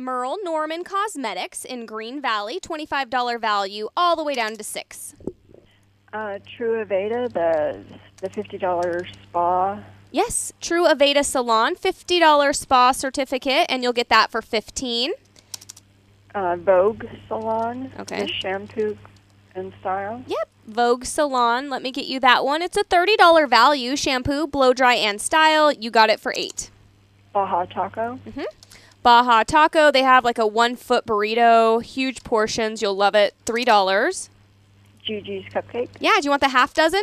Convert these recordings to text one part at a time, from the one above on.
Merle Norman Cosmetics in Green Valley, $25 value, all the way down to 6 Uh, True Aveda, the the fifty dollar spa. Yes, True Aveda Salon, $50 spa certificate, and you'll get that for 15 Uh, Vogue Salon. Okay. The shampoo and style. Yep, Vogue Salon. Let me get you that one. It's a $30 value shampoo, blow dry and style. You got it for 8 Baja Taco. Baja Taco, they have like a one foot burrito, huge portions. You'll love it. $3. Gigi's Cupcake. Yeah, do you want the half dozen?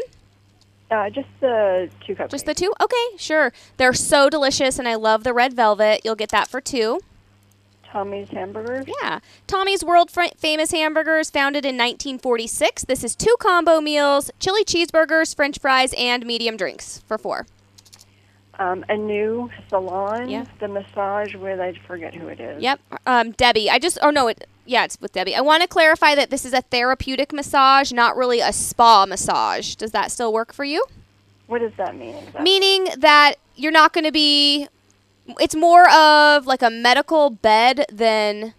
Uh, just the two cupcakes. Just the two? Okay, sure. They're so delicious, and I love the red velvet. You'll get that for two. Tommy's Hamburgers. Yeah. Tommy's World Famous Hamburgers, founded in 1946. This is two combo meals, chili cheeseburgers, french fries, and medium drinks for four. Um, a new salon. Yeah. The massage with I forget who it is. Yep. Um, Debbie, I just, oh no, it, yeah, it's with Debbie. I want to clarify that this is a therapeutic massage, not really a spa massage. Does that still work for you? What does that mean? Exactly? Meaning that you're not going to be, it's more of like a medical bed than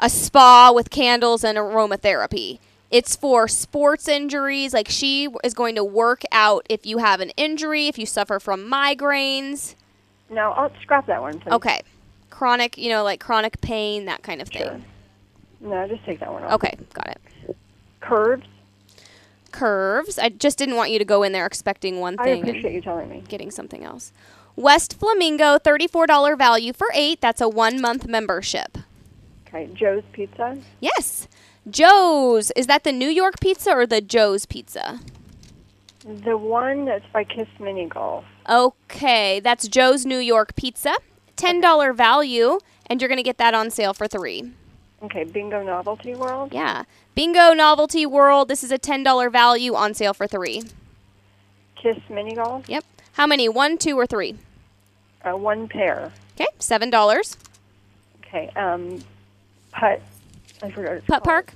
a spa with candles and aromatherapy. It's for sports injuries. Like she is going to work out if you have an injury, if you suffer from migraines. No, I'll scrap that one. Please. Okay. Chronic, you know, like chronic pain, that kind of thing. Sure. No, just take that one off. Okay, got it. Curves. Curves. I just didn't want you to go in there expecting one thing. I appreciate you telling me. getting something else. West Flamingo, $34 value for 8. That's a 1 month membership. Okay. Joe's Pizza. Yes. Joe's. Is that the New York pizza or the Joe's pizza? The one that's by Kiss Mini Golf. Okay, that's Joe's New York pizza. $10 value and you're going to get that on sale for 3. Okay. Bingo Novelty World. Yeah. Bingo Novelty World. This is a $10 value on sale for 3. Kiss Mini Golf. Yep. How many? 1, 2 or 3? Uh, one pair. Okay, $7. Okay. Um, Putt. I forgot. Putt. Park?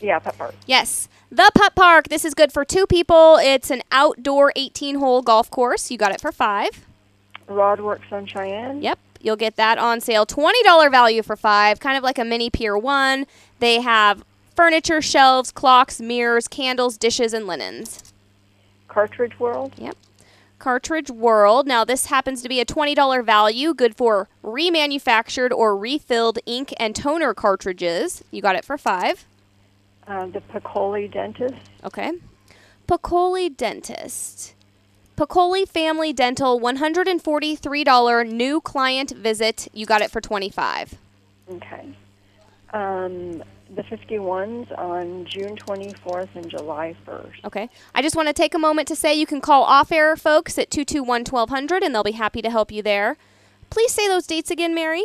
Yeah, Putt Park. Yes. The Putt Park. This is good for two people. It's an outdoor 18 hole golf course. You got it for five. Rodworks on Cheyenne. Yep. You'll get that on sale. $20 value for five. Kind of like a mini Pier 1. They have furniture, shelves, clocks, mirrors, candles, dishes, and linens. Cartridge World. Yep. Cartridge World. Now, this happens to be a $20 value, good for remanufactured or refilled ink and toner cartridges. You got it for five. Uh, the Piccoli Dentist. Okay. Piccoli Dentist. Piccoli Family Dental, $143 new client visit. You got it for 25 Okay. Um, the 51s on June 24th and July 1st. Okay. I just want to take a moment to say you can call off air folks at 221 1200 and they'll be happy to help you there. Please say those dates again, Mary.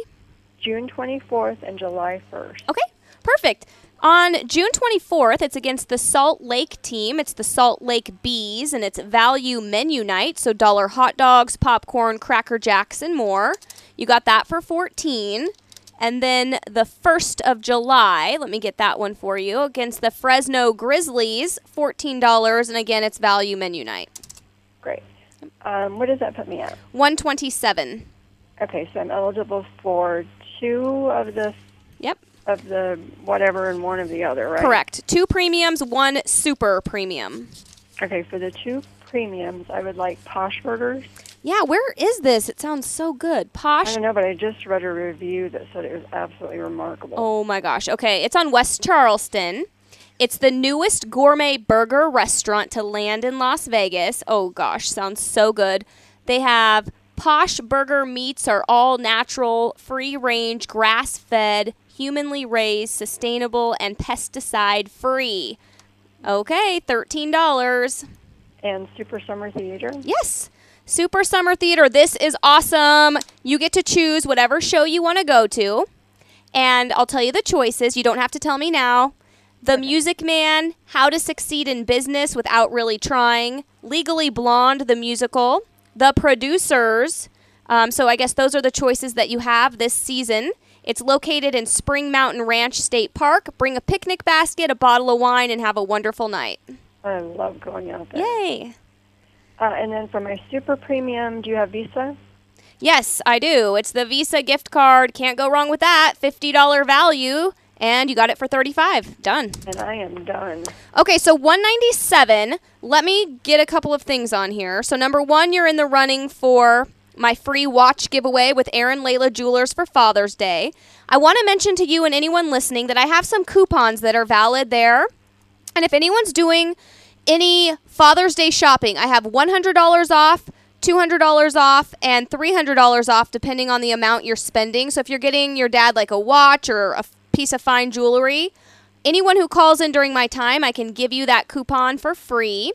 June 24th and July 1st. Okay, perfect. On June 24th, it's against the Salt Lake team. It's the Salt Lake Bees, and it's value menu night. So dollar hot dogs, popcorn, cracker jacks, and more. You got that for 14. And then the 1st of July, let me get that one for you, against the Fresno Grizzlies, $14. And again, it's value menu night. Great. Um, what does that put me at? 127 Okay, so I'm eligible for two of the Yep, of the whatever and one of the other, right? correct. Two premiums, one super premium. Okay, for the two premiums, I would like Posh Burgers. Yeah, where is this? It sounds so good. I Posh don't know, but I just read a review that said it was absolutely remarkable. Oh my gosh. Okay, it's on West Charleston. It's the newest gourmet burger restaurant to land in Las Vegas. Oh gosh, sounds so good. They have Posh Burger meats are all natural, free range, grass fed, humanly raised, sustainable, and pesticide free. Okay, $13. And Super Summer Theater. Yes. Super Summer Theater. This is awesome. You get to choose whatever show you want to go to. And I'll tell you the choices. You don't have to tell me now. The Music Man, How to Succeed in Business Without Really Trying, Legally Blonde, the musical, The Producers. Um, so I guess those are the choices that you have this season. It's located in Spring Mountain Ranch State Park. Bring a picnic basket, a bottle of wine, and have a wonderful night. I love going out there. Yay! Uh, and then for my super premium, do you have Visa? Yes, I do. It's the Visa gift card. Can't go wrong with that. $50 value and you got it for 35. Done. And I am done. Okay, so 197. Let me get a couple of things on here. So number 1, you're in the running for my free watch giveaway with Aaron Layla Jewelers for Father's Day. I want to mention to you and anyone listening that I have some coupons that are valid there. And if anyone's doing any Father's Day shopping, I have $100 off, $200 off, and $300 off depending on the amount you're spending. So if you're getting your dad like a watch or a piece of fine jewelry, anyone who calls in during my time, I can give you that coupon for free.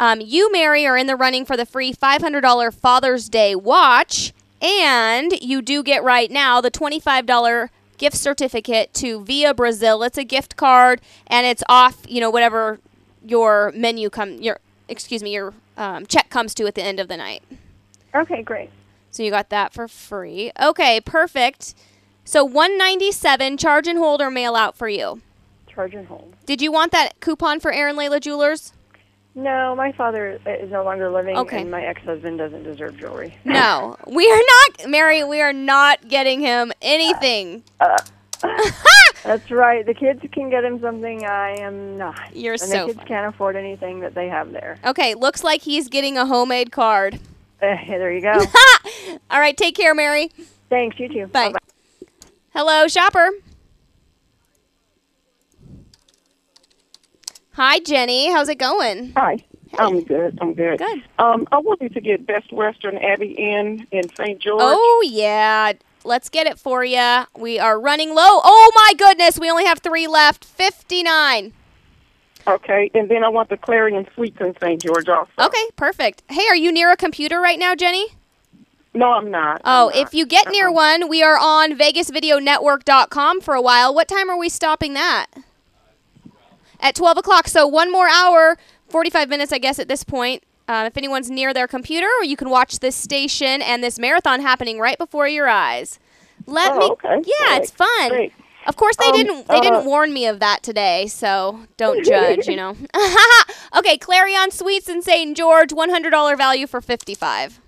Um, you, Mary, are in the running for the free $500 Father's Day watch, and you do get right now the $25 gift certificate to Via Brasil. It's a gift card, and it's off, you know, whatever your menu come your excuse me your um, check comes to at the end of the night. Okay, great. So you got that for free. Okay, perfect. So 197 charge and hold or mail out for you. Charge and hold. Did you want that coupon for Aaron Layla Jewelers? No, my father is no longer living, Okay. and my ex-husband doesn't deserve jewelry. No, we are not, Mary. We are not getting him anything. That's right. The kids can get him something. I am not. You're and so the kids funny. can't afford anything that they have there. Okay, looks like he's getting a homemade card. Eh, there you go. All right, take care, Mary. Thanks. You too. Bye. Bye-bye. Hello, shopper. Hi, Jenny. How's it going? Hi. I'm good. I'm good. Good. Um, I wanted to get Best Western Abbey Inn in St. George. Oh, yeah. Let's get it for you. We are running low. Oh, my goodness. We only have three left. 59. Okay. And then I want the Clarion Suites in St. George also. Okay, perfect. Hey, are you near a computer right now, Jenny? No, I'm not. Oh, I'm if you get uh-uh. near Uh-uh. one, we are on VegasVideoNetwork.com for a while. What time are we stopping that? At 12 o'clock. So one more hour, 45 minutes, I guess, at this point. Uh, if anyone's near their computer, or you can watch this station and this marathon happening right before your eyes. Let Oh, me. okay. Yeah, Great. it's fun. Great. Of course, they Um, didn't. They uh, didn't warn me of that today, so don't judge. You know. okay, Clarion Suites in St. George, one hundred dollar value for fifty five.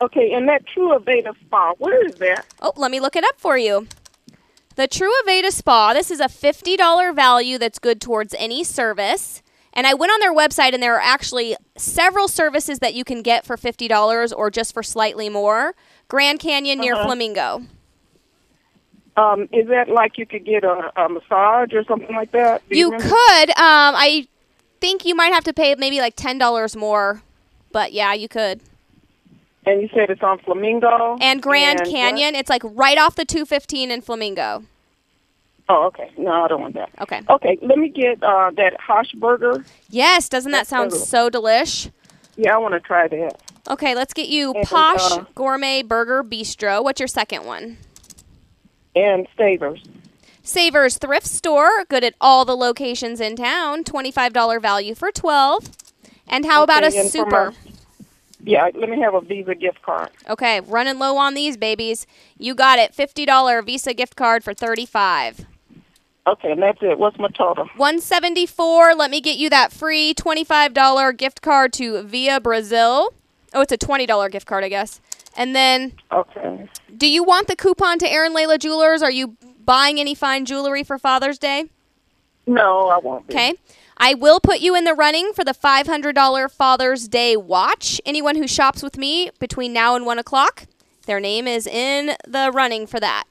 Okay, and that True Aveda Spa, where is that? Oh, let me look it up for you. The True Aveda Spa, this is a $50 value that's good towards any service. And I went on their website and there are actually several services that you can get for $50 or just for slightly more. Grand Canyon near Uh-huh. Flamingo. Um, is that like you could get a, a massage or something like that? Do You remember? could. Um, I think you might have to pay maybe like $10 more. But yeah, you could. And you said it's on Flamingo? And Grand and what? Canyon, it's like right off the 215 in Flamingo. Oh, okay. No, I don't want that. Okay. Okay, let me get uh, that hash burger. Yes, doesn't that sound That's so delish? Yeah, I want to try that. Okay, let's get you And, Posh uh, Gourmet Burger Bistro. What's your second one? And Savers. Savers Thrift Store, good at all the locations in town. $25 value for 12. And how about a Okay, and for super? Yeah, let me have a Visa gift card. Okay, running low on these babies. You got it. $50 Visa gift card for 35. Okay, and that's it. What's my total? 174. Let me get you that free $25 gift card to Via Brasil. Oh, it's a $20 gift card, I guess. And then Okay. Do you want the coupon to Aaron Layla Jewelers? Are you buying any fine jewelry for Father's Day? No, I won't be. Okay. I will put you in the running for the $500 Father's Day watch. Anyone who shops with me between now and 1 o'clock, their name is in the running for that.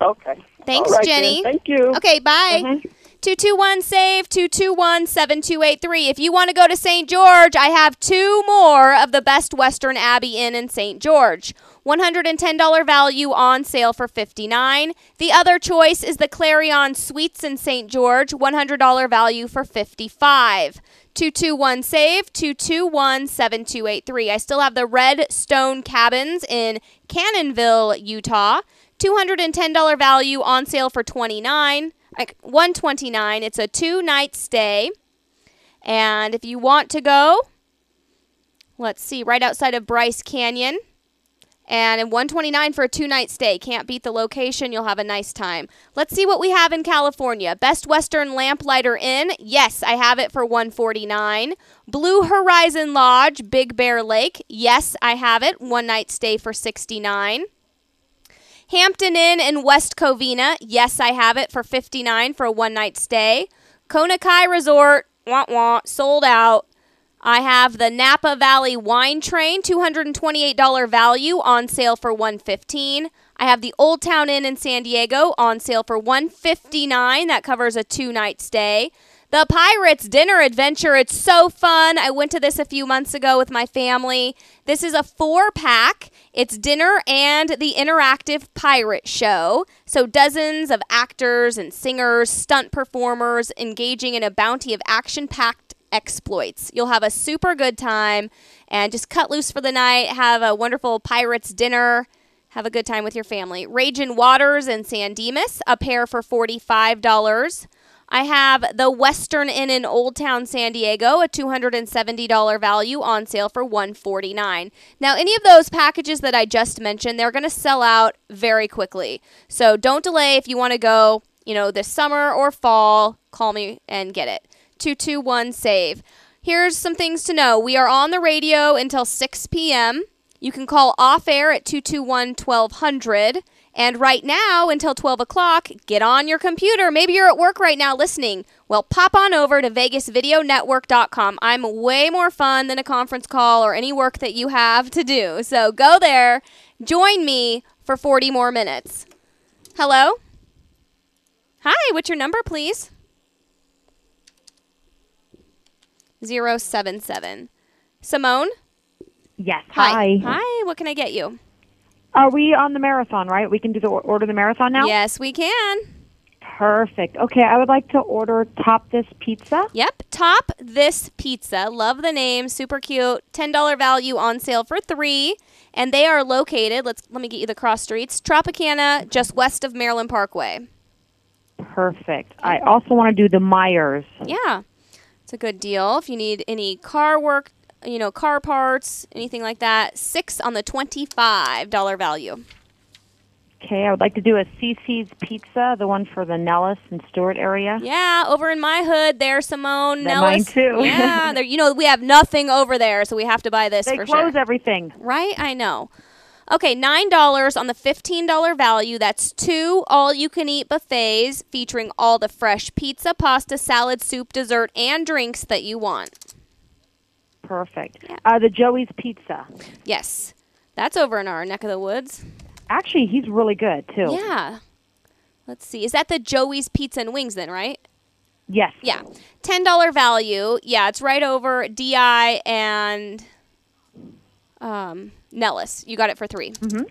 Okay. Thanks, right, Jenny. then. Thank you. Okay, bye. Mhm. 221 SAVE 221 7283. If you want to go to St. George, I have two more of the best Western Abbey Inn in St. George. $110 value on sale for 59. The other choice is the Clarion Suites in St. George, $100 value for 55. 221 SAVE 221 7283. I still have the Red Stone Cabins in Cannonville, Utah. $210 value on sale for 29 like 129 it's a two night stay and if you want to go let's see right outside of bryce canyon And in 129 for a two night stay. Can't beat the location. You'll have a nice time. Let's see what we have in California. Best Western Lamplighter Inn. Yes, I have it for 149. Blue Horizon Lodge, Big Bear Lake. Yes, I have it. One night stay for 69. Hampton Inn in West Covina. Yes, I have it for 59 for a one night stay. Kona Kai Resort. Wah wah. Sold out. I have the Napa Valley Wine Train, $228 value on sale for 115. I have the Old Town Inn in San Diego on sale for 159. That covers a two-night stay. The Pirates Dinner Adventure. It's so fun. I went to this a few months ago with my family. This is a four pack. It's dinner and the interactive pirate show. So, dozens of actors and singers, stunt performers engaging in a bounty of action packed exploits. You'll have a super good time and just cut loose for the night. Have a wonderful pirates dinner. Have a good time with your family. Raging Waters and San Dimas, a pair for $45. I have the Western Inn in Old Town San Diego, a $270 value on sale for 149. Now, any of those packages that I just mentioned, they're going to sell out very quickly. So don't delay if you want to go, you know, this summer or fall, call me and get it. 221 save. Here's some things to know. We are on the radio until 6 p.m. You can call off air at 221 1200. And right now, until 12 o'clock, get on your computer. Maybe you're at work right now listening. Well, pop on over to VegasVideoNetwork.com. I'm way more fun than a conference call or any work that you have to do. So go there, join me for 40 more minutes. Hello? Hi, what's your number, please? 077. Simone? Yes. Hi. Hi. Hi, what can I get you? Are we on the marathon, right? We can do the order the marathon now? Yes, we can. Perfect. Okay, I would like to order top this pizza. Yep, top this pizza. Love the name, super cute. Ten dollar value on sale for three, and they are located. Let's let me get you the cross streets. Tropicana, just west of Maryland Parkway. Perfect. I also want to do the Myers. Yeah, it's a good deal. If you need any car work, you know, car parts, anything like that, six on the twenty-five dollar value. Okay, I would like to do a CiCi's Pizza, the one for the Nellis and Stewart area. Yeah, over in my hood there, Simone. That Nellis. mine too. yeah, there. You know, we have nothing over there, so we have to buy this They for close sure. everything. Right? I know. Okay, $9 on the $15 value. That's two all you can eat buffets featuring all the fresh pizza, pasta, salad, soup, dessert, and drinks that you want. Perfect. Yeah. Uh, the Joey's Pizza. Yes. That's over in our neck of the woods. Actually, he's really good too. Yeah. Let's see. Is that the Joey's Pizza and Wings then, right? Yes. Yeah. $10 value. Yeah, it's right over DI and um, Nellis. You got it for 3 mm-hmm.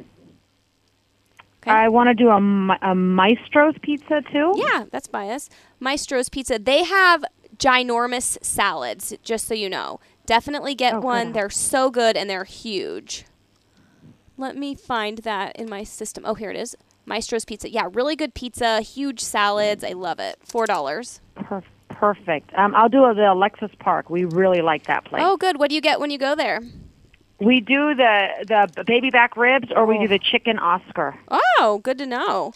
Okay. I want to do a, a Maestro's Pizza too. Yeah, that's bias. Maestro's Pizza. They have ginormous salads, just so you know. Definitely get Oh, one. They're so good and they're huge. Let me find that in my system. Oh, here it is. Maestro's Pizza. Yeah, really good pizza, huge salads. I love it. $4. Per- perfect. Um, I'll do the Alexis Park. We really like that place. Oh, good. What do you get when you go there? We do the the baby back ribs, or we Oh. do the chicken Oscar. Oh, good to know.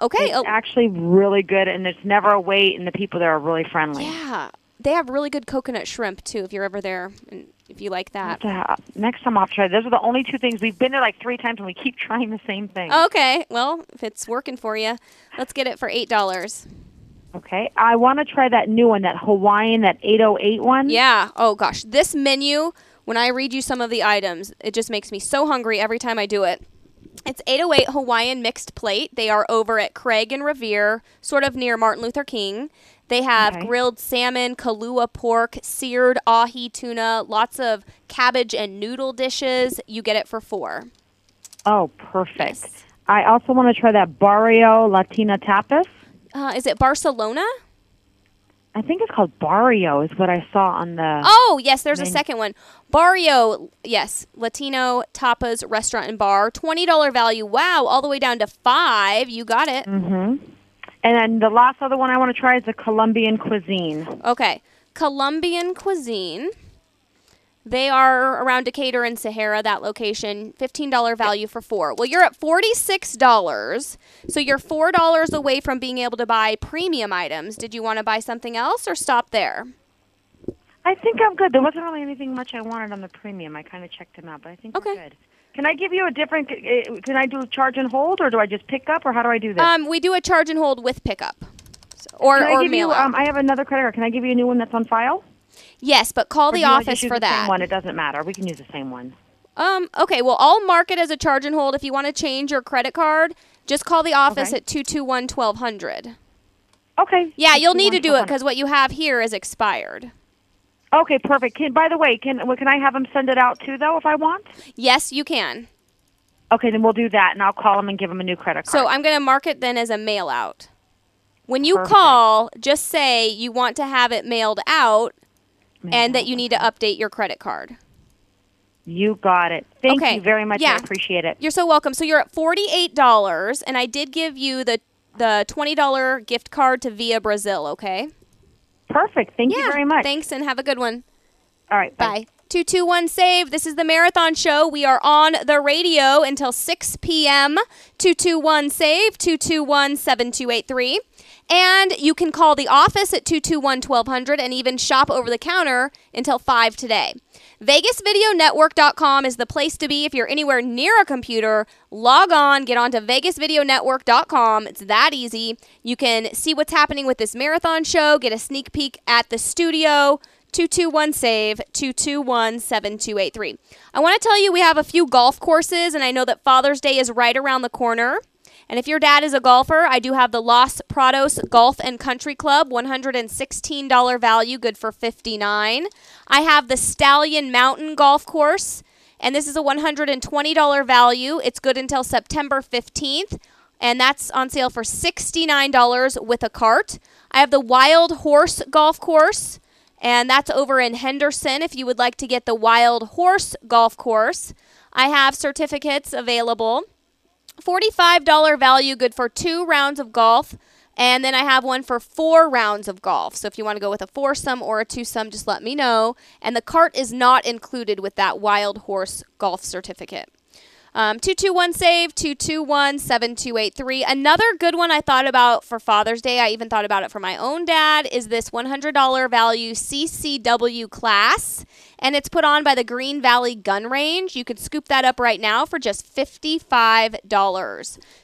Okay. It's oh, actually really good, and there's never a wait, and the people there are really friendly. yeah. They have really good coconut shrimp, too, if you're ever there and if you like that. Uh, next time I'll try. Those are the only two things we've been there like three times, and we keep trying the same thing. Okay. Well, if it's working for you, let's get it for $8. Okay, I want to try that new one, that Hawaiian, that 808 one. Yeah. Oh gosh, this menu. When I read you some of the items, it just makes me so hungry every time I do it. It's 808 Hawaiian mixed plate. They are over at Craig and Revere, sort of near Martin Luther King. They have Okay. grilled salmon, kalua pork, seared ahi tuna, lots of cabbage and noodle dishes. You get it for four. Oh, perfect. Yes. I also want to try that Barrio Latina tapas. Uh, is it Barcelona? I think it's called Barrio, is what I saw on the. Oh, yes, there's a second one. Barrio, yes, Latino tapas restaurant and bar, $20 value. Wow, all the way down to 5. You got it. hmm And then the last other one I want to try is the Colombian cuisine. Okay. Colombian cuisine. They are around Decatur and Sahara, that location. $15 value for four. Well, you're at $46. So you're $4 away from being able to buy premium items. Did you want to buy something else or stop there? I think I'm good. There wasn't really anything much I wanted on the premium. I kind of checked them out, but I think Okay. we're good. Can I give you a different? uh, Can I do charge and hold, or do I just pick up, or how do I do this? Um, we do a charge and hold with pickup. So, or Can I or give mail you? Um, I have another credit card. Can I give you a new one that's on file? yes, but call Or the do you wanna office use for the Same that. one. It doesn't matter. We can use the same one. Um, okay, well, I'll mark it as a charge and hold. If you want to change your credit card, just call the office Okay. at 221 1200. Okay. Yeah, you'll need to do it because what you have here is expired. Okay, perfect. Can, by the way, can can I have them send it out too, though, if I want? Yes, you can. Okay, then we'll do that, and I'll call them and give them a new credit card. So I'm going to mark it then as a mail out. When you Perfect. call, just say you want to have it mailed out Mailed and that you need to update your credit card. You got it. Thank Okay, you very much. yeah. I appreciate it. You're so welcome. So you're at $48 and I did give you the the $20 gift card to Via Brasil, okay? Perfect. Thank you very much. Thanks and have a good one. All right. Bye. 221 Save. This is the Marathon Show. We are on the radio until 6 p.m. 221 Save, 221 7283. And you can call the office at 221 1200 and even shop over the counter until 5 today. VegasVideoNetwork.com is the place to be if you're anywhere near a computer. Log on, get onto VegasVideoNetwork.com. It's that easy. You can see what's happening with this marathon show, get a sneak peek at the studio. 221 save 221 7283. I want to tell you we have a few golf courses and I know that Father's Day is right around the corner. And if your dad is a golfer, I do have the Los Prados Golf and Country Club, $116 value, good for 59. I have the Stallion Mountain Golf Course, and this is a $120 value. It's good until September 15th, and that's on sale for $69 with a cart. I have the Wild Horse Golf Course, and that's over in Henderson if you would like to get the Wild Horse Golf Course. I have certificates available. $45 value, good for two rounds of golf. And then I have one for four rounds of golf. So if you want to go with a foursome or a twosome, just let me know. And the cart is not included with that Wild Horse Golf certificate. Um, 221 save 221 7283. Another good one I thought about for Father's Day, I even thought about it for my own dad, is this $100 value CCW class. And it's put on by the Green Valley Gun Range. You could scoop that up right now for just $55.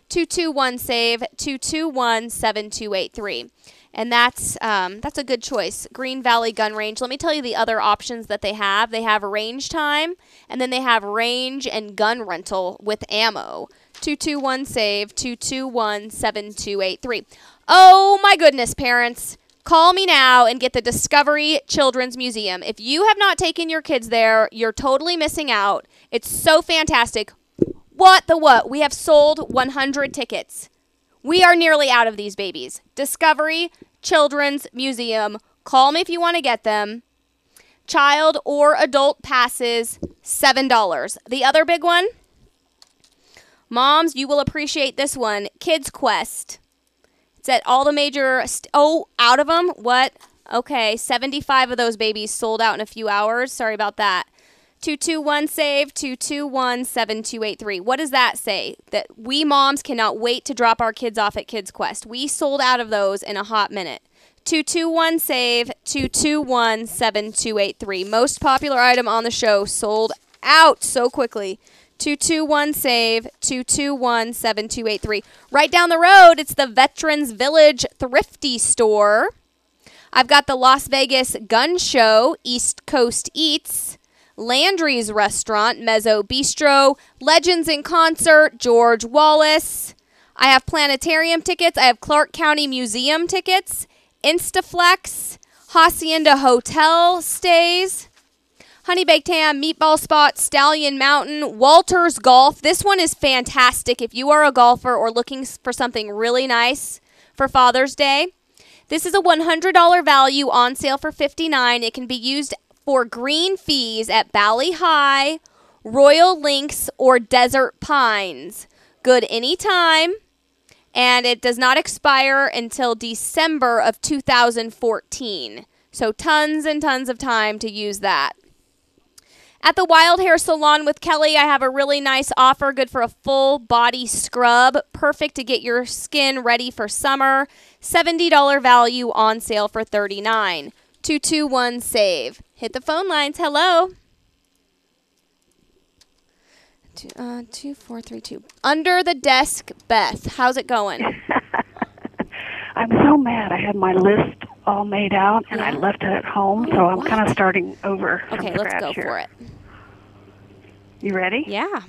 221 save 221 7283 and that's um, that's a good choice. Green Valley Gun Range. Let me tell you the other options that they have. They have range time, and then they have range and gun rental with ammo. Two two one save two two one seven two eight three. Oh my goodness, parents! Call me now and get the Discovery Children's Museum. If you have not taken your kids there, you're totally missing out. It's so fantastic. What the what? We have sold 100 tickets. We are nearly out of these babies. Discovery Children's Museum. Call me if you want to get them. Child or adult passes, $7. The other big one, moms, you will appreciate this one Kids Quest. It's at all the major. Oh, out of them? What? Okay, 75 of those babies sold out in a few hours. Sorry about that. 221 save 221 7283. What does that say? That we moms cannot wait to drop our kids off at Kids Quest. We sold out of those in a hot minute. 221 save 221 7283. Most popular item on the show sold out so quickly. 221 save 221 7283. Right down the road, it's the Veterans Village Thrifty Store. I've got the Las Vegas Gun Show, East Coast Eats. Landry's Restaurant, Mezzo Bistro, Legends in Concert, George Wallace. I have planetarium tickets. I have Clark County Museum tickets, Instaflex, Hacienda Hotel stays, Honey Baked Ham, Meatball Spot, Stallion Mountain, Walters Golf. This one is fantastic if you are a golfer or looking for something really nice for Father's Day. This is a $100 value on sale for 59. It can be used for green fees at Bali Hai, Royal Links, or Desert Pines. Good anytime, and it does not expire until December of 2014. So tons and tons of time to use that. At the Wild Hair Salon with Kelly, I have a really nice offer, good for a full body scrub, perfect to get your skin ready for summer. $70 value on sale for 39. 221 save. Hit the phone lines. Hello. Two, uh, two, four, three, two. Under the desk, Beth. How's it going? I'm so mad. I had my list all made out and I left it at home, so I'm kind of starting over. Okay, let's go here. for it. You ready? Yeah.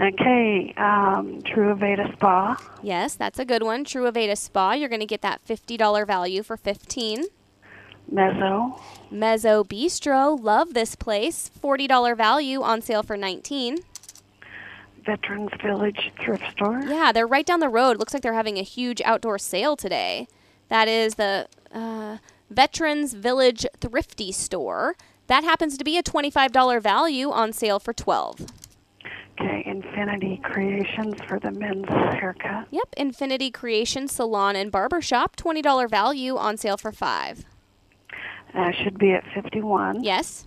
Okay. Um, True Aveda Spa, Yes, that's a good one. True Aveda Spa. You're going to get that $50 value for 15. Mezzo, Mezzo Bistro. Love this place. $40 value on sale for 19. Veterans Village Thrift Store, Yeah, they're right down the road. Looks like they're having a huge outdoor sale today. That is the uh, Veterans Village Thrifty Store. That happens to be a $25 value on sale for 12. Okay, Infinity Creations for the men's haircut. Yep, Infinity Creations Salon and Barbershop, $20 value on sale for 5. Uh, should be at 51. Yes.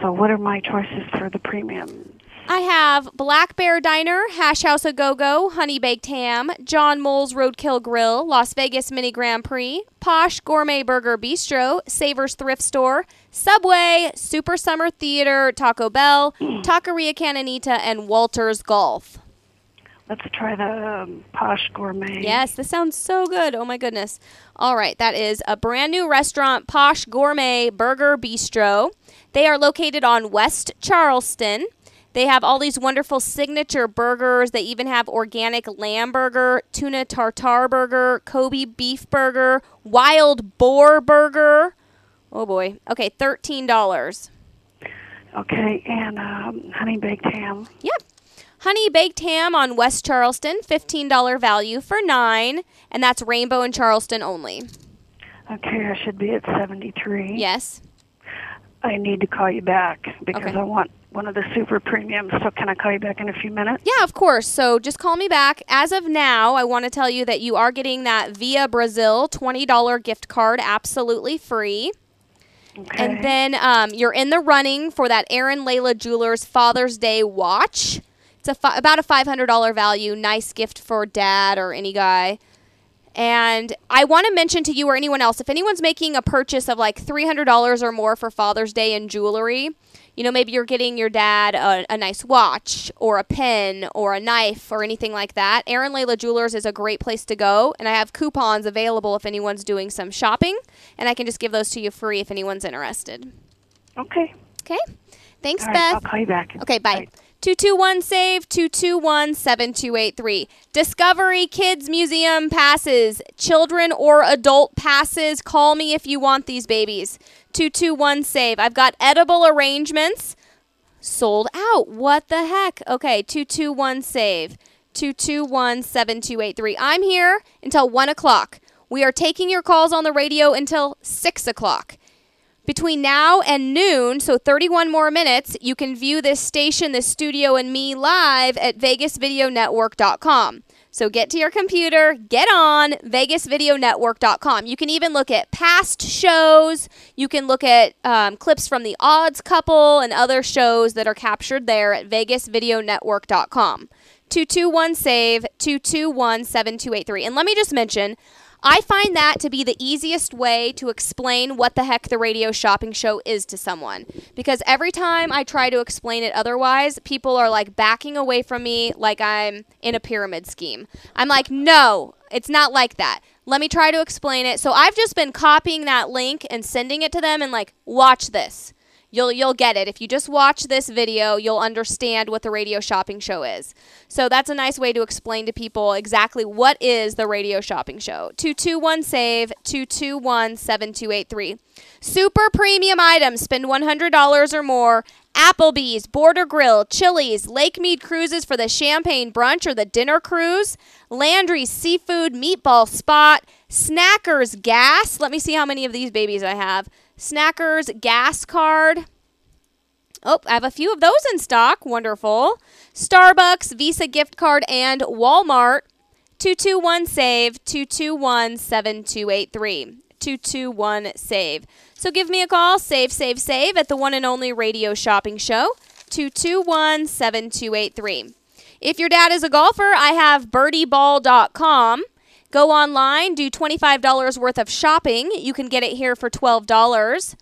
So what are my choices for the premium? I have Black Bear Diner, Hash House A Go Go, Honey Baked Ham, John Mull's Roadkill Grill, Las Vegas Mini Grand Prix, Posh Gourmet Burger Bistro, Savers Thrift Store, Subway, Super Summer Theater, Taco Bell, Taqueria Cañonita, and Walter's Golf. Let's try the um, Posh Gourmet. Yes, this sounds so good. Oh my goodness. All right, that is a brand new restaurant, Posh Gourmet Burger Bistro. They are located on West Charleston. They have all these wonderful signature burgers. They even have organic lamb burger, tuna tartar burger, Kobe beef burger, wild boar burger. Oh boy. Okay, $13. Okay, and um, honey baked ham. Yep. Honey baked ham on West Charleston, $15 value for 9, and that's Rainbow and Charleston only. Okay, I should be at 73. Yes. I need to call you back because Okay. I want one of the super premiums. So can I call you back in a few minutes? Yeah, of course. So just call me back. As of now, I want to tell you that you are getting that Via Brasil $20 gift card absolutely free. Okay. And then um, you're in the running for that Aaron Layla Jewelers Father's Day watch. It's a fi- about a $500 value. Nice gift for dad or any guy. And I want to mention to you or anyone else if anyone's making a purchase of like $300 or more for Father's Day in jewelry, you know, maybe you're getting your dad a, a nice watch or a pen or a knife or anything like that. Aaron Layla Jewelers is a great place to go. And I have coupons available if anyone's doing some shopping. And I can just give those to you free if anyone's interested. okay. Okay? Thanks, right, Beth. I'll call you back. Okay. Bye. 221 SAVE 221 7283. Discovery Kids Museum passes, children or adult passes. Call me if you want these babies. 221 SAVE. I've got edible arrangements sold out. What the heck? Okay, 221 SAVE 221 7283. I'm here until 1 o'clock. We are taking your calls on the radio until 6 o'clock. Between now and noon, so 31 more minutes, you can view this station, this studio, and me live at VegasVideoNetwork.com. So get to your computer, get on VegasVideoNetwork.com. You can even look at past shows. You can look at um, clips from The Odds Couple and other shows that are captured there at VegasVideoNetwork.com. 221 SAVE 221 7283. And let me just mention, I find that to be the easiest way to explain what the heck the radio shopping show is to someone. Because every time I try to explain it otherwise, people are like backing away from me like I'm in a pyramid scheme. I'm like, no, it's not like that. Let me try to explain it. So I've just been copying that link and sending it to them and like, watch this. You'll you'll get it. If you just watch this video, you'll understand what the radio shopping show is. So that's a nice way to explain to people exactly what is the radio shopping show. 221 save 221 7283. Super premium items, spend $100 or more. Applebee's, Border Grill, Chili's, Lake Mead Cruises for the champagne brunch or the dinner cruise, Landry's Seafood Meatball Spot, Snackers Gas. Let me see how many of these babies I have. Snackers Gas Card. Oh, I have a few of those in stock. Wonderful. Starbucks, Visa gift card, and Walmart. 221 SAVE 221 7283. 221 SAVE. So give me a call, save, save, save, at the one and only radio shopping show, 221 7283. If your dad is a golfer, I have birdieball.com. Go online, do $25 worth of shopping. You can get it here for $12.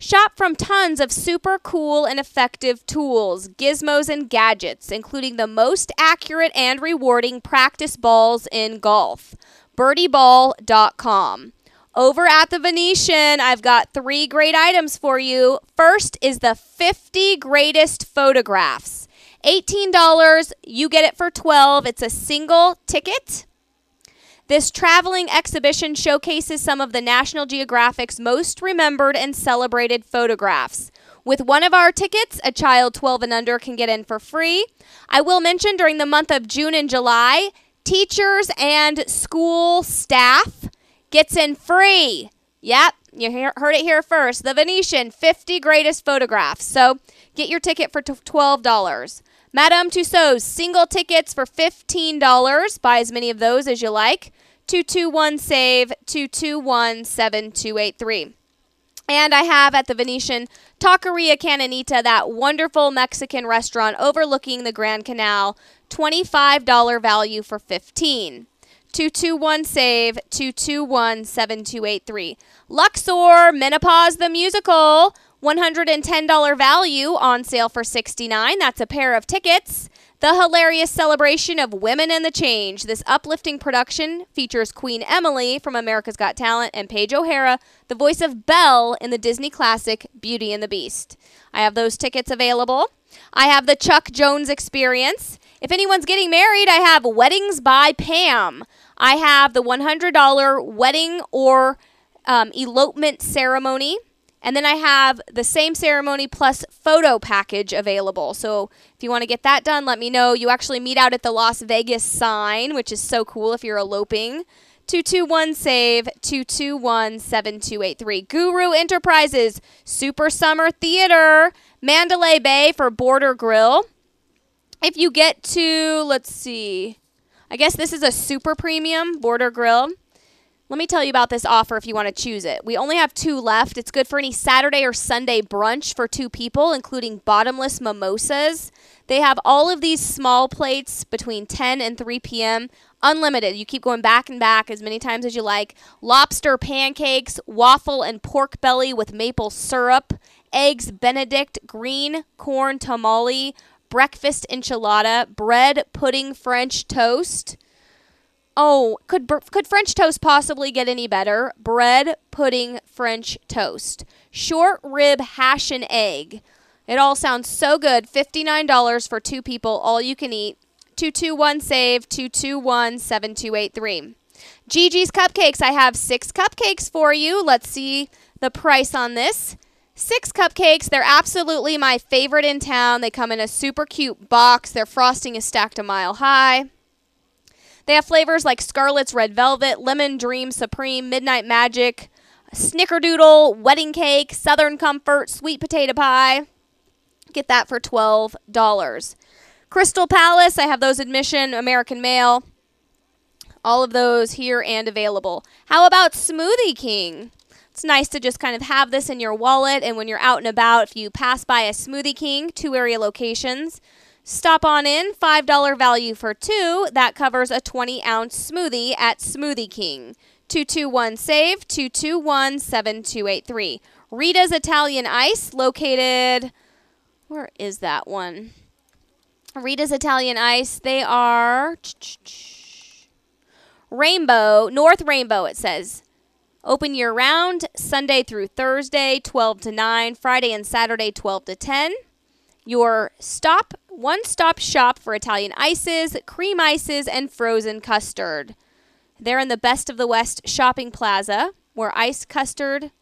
Shop from tons of super cool and effective tools, gizmos, and gadgets, including the most accurate and rewarding practice balls in golf. birdieball.com. Over at the Venetian, I've got three great items for you. First is the 50 greatest photographs. $18, you get it for 12. It's a single ticket. This traveling exhibition showcases some of the National Geographic's most remembered and celebrated photographs. With one of our tickets, a child 12 and under can get in for free. I will mention during the month of June and July, teachers and school staff gets in free. Yep, you hear, heard it here first. The Venetian 50 greatest photographs. So get your ticket for $12. Madame Tussauds single tickets for $15. Buy as many of those as you like. 221 SAVE 221 7283. And I have at the Venetian Taqueria Cañonita, that wonderful Mexican restaurant overlooking the Grand Canal, $25 value for 15 221 SAVE 221 7283. Luxor Menopause the Musical, $110 value on sale for 69 That's a pair of tickets. The hilarious celebration of women and the change. This uplifting production features Queen Emily from America's Got Talent and Paige O'Hara, the voice of Belle in the Disney classic Beauty and the Beast. I have those tickets available. I have the Chuck Jones experience. If anyone's getting married, I have Weddings by Pam. I have the $100 wedding or um, elopement ceremony. And then I have the same ceremony plus photo package available. So if you want to get that done, let me know. You actually meet out at the Las Vegas sign, which is so cool if you're eloping. 221 SAVE 221 7283. Guru Enterprises, Super Summer Theater, Mandalay Bay for Border Grill. If you get to, let's see, I guess this is a super premium Border Grill. Let me tell you about this offer if you want to choose it. We only have two left. It's good for any Saturday or Sunday brunch for two people, including bottomless mimosas. They have all of these small plates between 10 and 3 p.m. Unlimited. You keep going back and back as many times as you like. Lobster pancakes, waffle and pork belly with maple syrup, eggs Benedict, green corn tamale, breakfast enchilada, bread pudding French toast. Oh, could could French toast possibly get any better? Bread, pudding, French toast, short rib hash and egg. It all sounds so good. $59 for two people, all you can eat. 221 save 221 7283. Gigi's Cupcakes. I have 6 cupcakes for you. Let's see the price on this. 6 cupcakes. They're absolutely my favorite in town. They come in a super cute box. Their frosting is stacked a mile high. They have flavors like Scarlet's Red Velvet, Lemon Dream Supreme, Midnight Magic, Snickerdoodle, Wedding Cake, Southern Comfort, Sweet Potato Pie. Get that for $12. Crystal Palace, I have those admission, American Mail. All of those here and available. How about Smoothie King? It's nice to just kind of have this in your wallet, and when you're out and about, if you pass by a Smoothie King, two area locations, Stop on in, $5 value for two. That covers a 20 ounce smoothie at Smoothie King. 221 SAVE 221 7283. Rita's Italian Ice, located. Where is that one? Rita's Italian Ice. They are. Rainbow, North Rainbow, it says. Open year round, Sunday through Thursday, 12 to 9, Friday and Saturday, 12 to 10. Your stop one stop shop for Italian ices, cream ices, and frozen custard. They're in the Best of the West shopping plaza where ice custard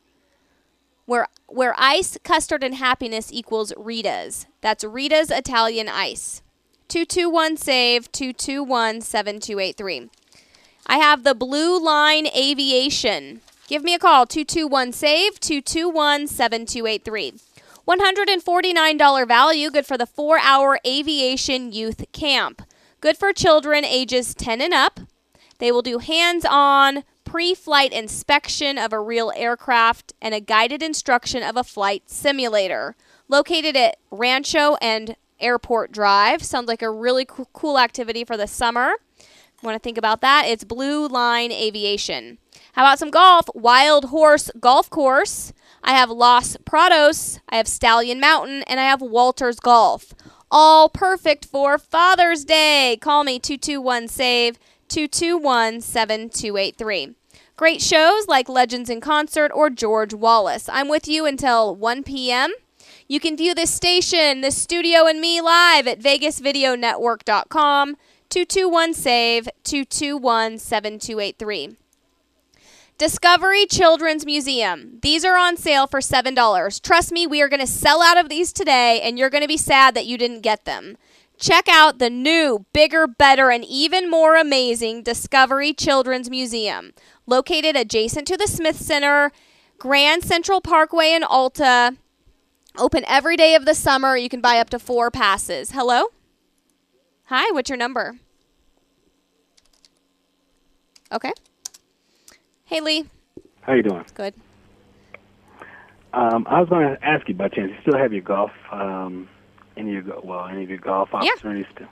where where ice, custard, and happiness equals Rita's. That's Rita's Italian Ice. 221 save 221 7283. I have the Blue Line Aviation. Give me a call 221 save 221 7283. $149 value, good for the four hour aviation youth camp. Good for children ages 10 and up. They will do hands on pre flight inspection of a real aircraft, and a guided instruction of a flight simulator. Located at Rancho and Airport Drive. Sounds like a really coo- cool activity for the summer. Want to think about that? It's Blue Line Aviation. How about some golf? Wild Horse Golf Course. I have Los Prados, I have Stallion Mountain, and I have Walters Golf. All perfect for Father's Day. Call me 221 SAVE 221 7283. Great shows like Legends in Concert or George Wallace. I'm with you until 1 p.m. You can view this station, this studio, and me live at VegasVideoNetwork.com 221 SAVE 221 7283. Discovery Children's Museum. These are on sale for $7. Trust me, we are going to sell out of these today, and you're going to be sad that you didn't get them. Check out the new, bigger, better, and even more amazing Discovery Children's Museum, located adjacent to the Smith Center, Grand Central Parkway in Alta. Open every day of the summer. You can buy up to four passes. Hello? Hi, what's your number? Okay. Hey, Lee. How you doing? Good. Um, I was going to ask you by chance. You still have your golf, um, any of your well, any of your golf Yeah. opportunities still?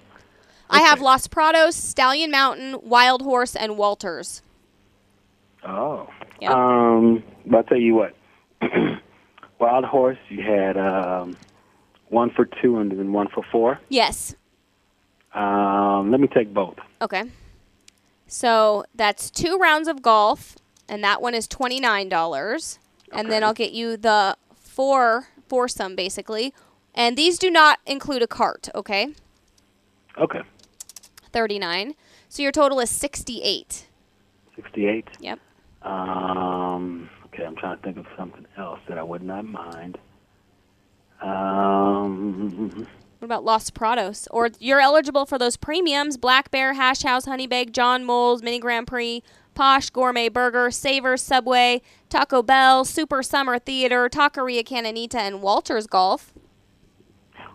I have. Los Prados, Stallion Mountain, Wild Horse, and Walters. Oh. Yeah. Um, but I'll tell you what. Wild Horse, you had um, one for two and then one for four. Yes. Um, let me take both. Okay. So that's two rounds of golf, and that one is twenty nine dollars. And then I'll get you the four foursome basically. And these do not include a cart, okay? Okay. Thirty nine. So your total is sixty eight. 68. Yep. Um, okay, I'm trying to think of something else that I would not mind. Um, What about Los Prados? Or you're eligible for those premiums: Black Bear, Hash House, Honey Bake, John Mull's, Mini Grand Prix, Posh Gourmet Burger, Savers, Subway, Taco Bell, Super Summer Theater, Taqueria Cañonita, and Walters Golf.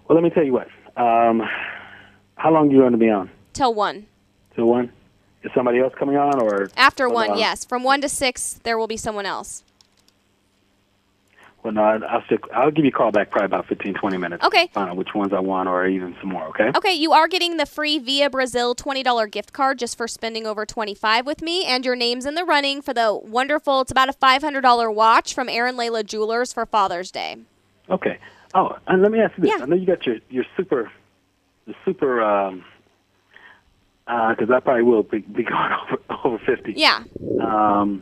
well, let me tell you what. Um, how long do you want to be on? Till one. Till one? Is somebody else coming on, or After one, uh, yes. From one to six, there will be someone else. Well, no? I- I'll stick. I'll give you a call back probably about 15, 20 minutes. Okay. Find out which ones I want, or even some more. Okay. Okay, you are getting the free Via Brasil $20 gift card just for spending over 25 with me, and your name's in the running for the wonderful, it's about a $500 watch from Aaron Layla Jewelers for Father's Day. Okay. Oh, and let me ask you this. Yeah. I know you got your your super, the super. Um, because I probably will be, be going over over 50. Yeah. Um,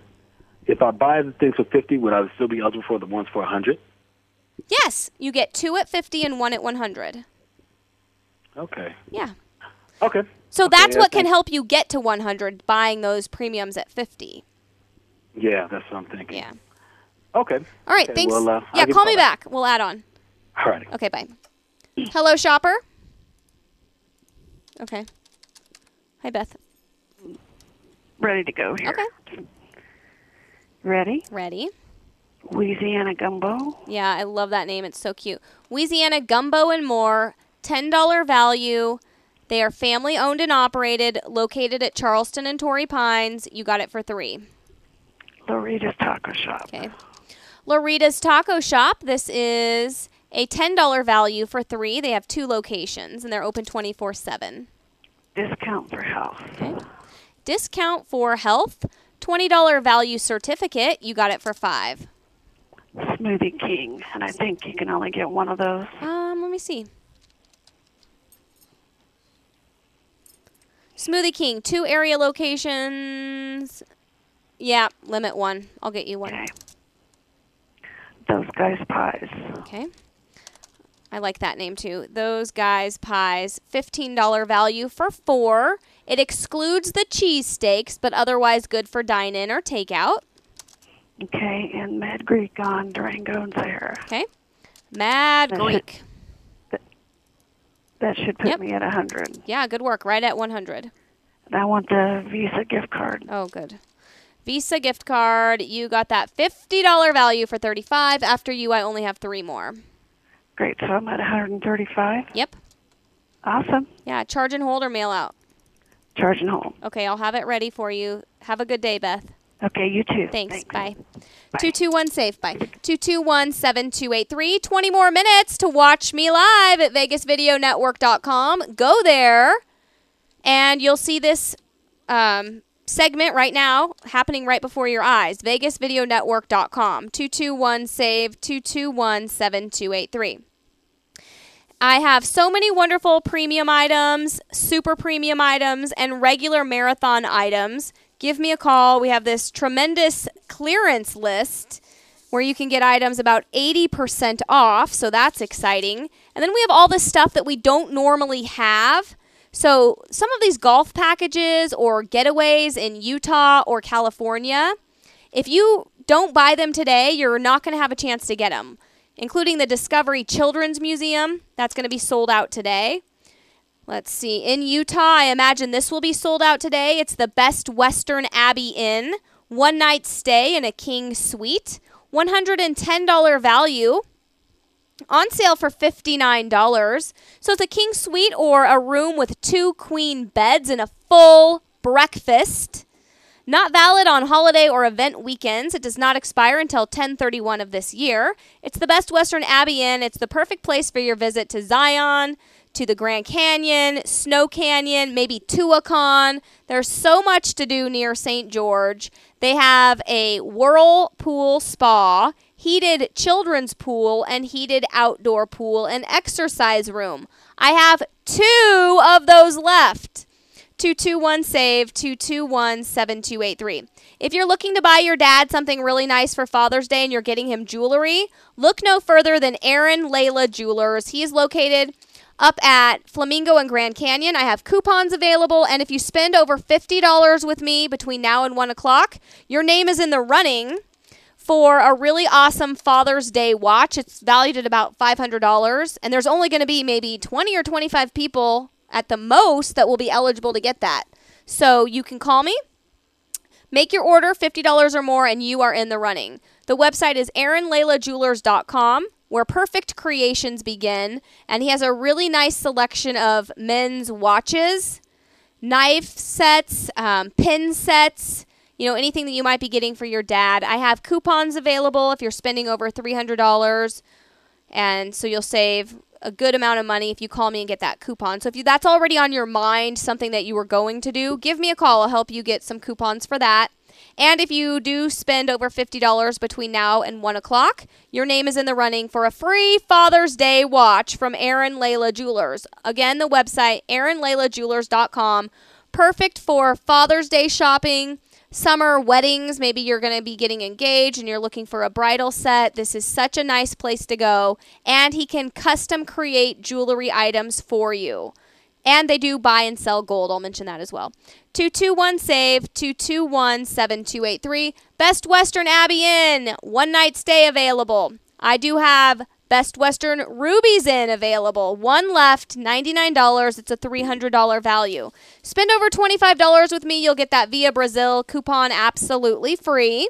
if I buy the things for 50, would I still be eligible for the ones for 100? Yes, you get two at 50 and one at 100. Okay. Yeah. Okay. So Okay, that's yeah, what can help you get to 100 buying those premiums at 50. Yeah, that's what I'm thinking. Yeah. Okay. All right, Okay, thanks. well, uh, yeah, give call me call back. We'll add on. All right. Okay, bye. Hello, shopper. Okay. Hi, Beth. Ready to go here. Okay. Ready? Ready? Louisiana gumbo. Yeah, I love that name. It's so cute. Louisiana Gumbo and More, $10 value. They are family owned and operated, located at Charleston and Torrey Pines. You got it for three. Lorita's Taco Shop. Okay. Lorita's Taco Shop. This is a $10 value for three. They have two locations and they're open 24 7. Discount for health. Okay. Discount for health, $20 value certificate. You got it for five. Smoothie King, and I think you can only get one of those. Um, let me see. Smoothie King, two area locations. Yeah, limit one. I'll get you one. Okay. Those guys' pies. Okay. I like that name too. Those guys pies, $15 value for four. It excludes the cheesesteaks, but otherwise good for dine in or takeout. Okay, and Mad Greek on Durango and Sahara. Okay. Mad That's it. Greek. That should put Yep. me at a hundred. Yeah, good work. Right at 100. And I want the Visa gift card. Oh, good. Visa gift card. You got that $50 value for 35. After you, I only have three more. Great, so I'm at 135. Yep. Awesome. Yeah, charge and hold or mail out. Charge and hold. Okay, I'll have it ready for you. Have a good day, Beth. Okay, you too. Thanks. Bye. 221 safe. Bye. 221 7283. 20 more minutes to watch me live at VegasVideoNetwork.com. Go there and you'll see this um, segment right now happening right before your eyes. VegasVideoNetwork.com. 221 save 221 7283. I have so many wonderful premium items, super premium items, and regular marathon items. Give me a call. We have this tremendous clearance list where you can get items about 80% off, so that's exciting. And then we have all this stuff that we don't normally have. So, some of these golf packages or getaways in Utah or California, if you don't buy them today, you're not going to have a chance to get them including the Discovery Children's Museum. That's going to be sold out today. Let's see. In Utah, I imagine this will be sold out today. It's the Best Western Abbey Inn, one night stay in a king suite, $110 value. On sale for $59. So it's a king suite or a room with two queen beds and a full breakfast. Not valid on holiday or event weekends. It does not expire until 1031 of this year. It's the best Western Abbey Inn. It's the perfect place for your visit to Zion, to the Grand Canyon, Snow Canyon, maybe Tuacahn. There's so much to do near St. George. They have a whirlpool spa, heated children's pool, and heated outdoor pool and exercise room. I have two of those left. 221 SAVE 221 7283. If you're looking to buy your dad something really nice for Father's Day and you're getting him jewelry, look no further than Aaron Layla Jewelers. He is located up at Flamingo and Grand Canyon. I have coupons available, and if you spend over $50 with me between now and 1 o'clock, your name is in the running for a really awesome Father's Day watch. It's valued at about $500, and there's only going to be maybe 20 or 25 people at the most that will be eligible to get that. So you can call me, make your order $50 or more, and you are in the running. The website is aaronlaylajewelers.com where perfect creations begin. And he has a really nice selection of men's watches, knife sets, um, pin sets, you know, anything that you might be getting for your dad. I have coupons available if you're spending over $300. And so you'll save a good amount of money if you call me and get that coupon. So if you, that's already on your mind, something that you were going to do, give me a call. I'll help you get some coupons for that. And if you do spend over $50 between now and 1 o'clock, your name is in the running for a free Father's Day watch from Aaron Layla Jewelers. Again, the website, aaronlaylajewelers.com. Perfect for Father's Day shopping, summer weddings. Maybe you're going to be getting engaged and you're looking for a bridal set. This is such a nice place to go. And he can custom create jewelry items for you. And they do buy and sell gold. I'll mention that as well. 221 SAVE 221 7283. Best Western Abbey Inn. One night stay available. I do have Best Western Ruby's Inn available. One left, $99. It's a $300 value. Spend over $25 with me. You'll get that Via Brasil coupon absolutely free.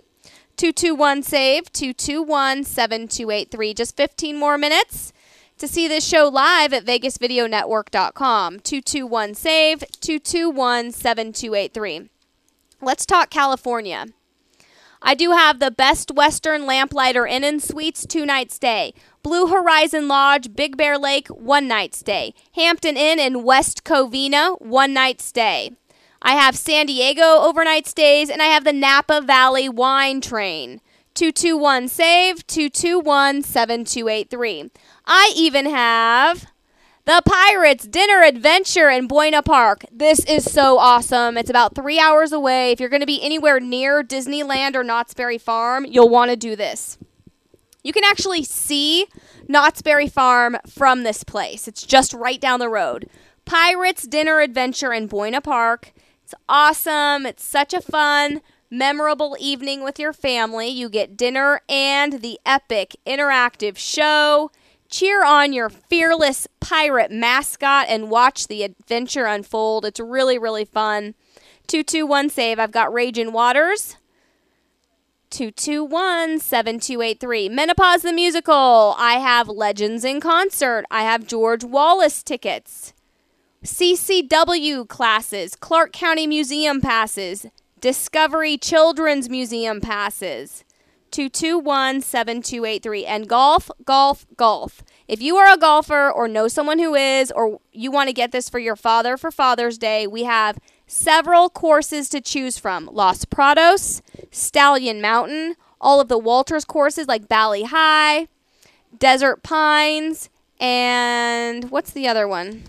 221 SAVE 221 7283. Just 15 more minutes to see this show live at vegasvideonetwork.com 221 save 221 7283 let's talk california i do have the best western lamplighter inn and suites two night stay blue horizon lodge big bear lake one night stay hampton inn in west covina one night stay i have san diego overnight stays and i have the napa valley wine train 221 save 221 7283 I even have the Pirates Dinner Adventure in Buena Park. This is so awesome. It's about three hours away. If you're going to be anywhere near Disneyland or Knott's Berry Farm, you'll want to do this. You can actually see Knott's Berry Farm from this place. It's just right down the road. Pirates Dinner Adventure in Buena Park. It's awesome. It's such a fun, memorable evening with your family. You get dinner and the epic interactive show. Cheer on your fearless pirate mascot and watch the adventure unfold. It's really, really fun. 221 save. I've got Raging Waters. 221 7283. Menopause the Musical. I have Legends in Concert. I have George Wallace tickets. CCW classes. Clark County Museum passes. Discovery Children's Museum passes. 221 7283. And golf, golf, golf. If you are a golfer or know someone who is, or you want to get this for your father for Father's Day, we have several courses to choose from Los Prados, Stallion Mountain, all of the Walters courses like Bali Hai, Desert Pines, and what's the other one?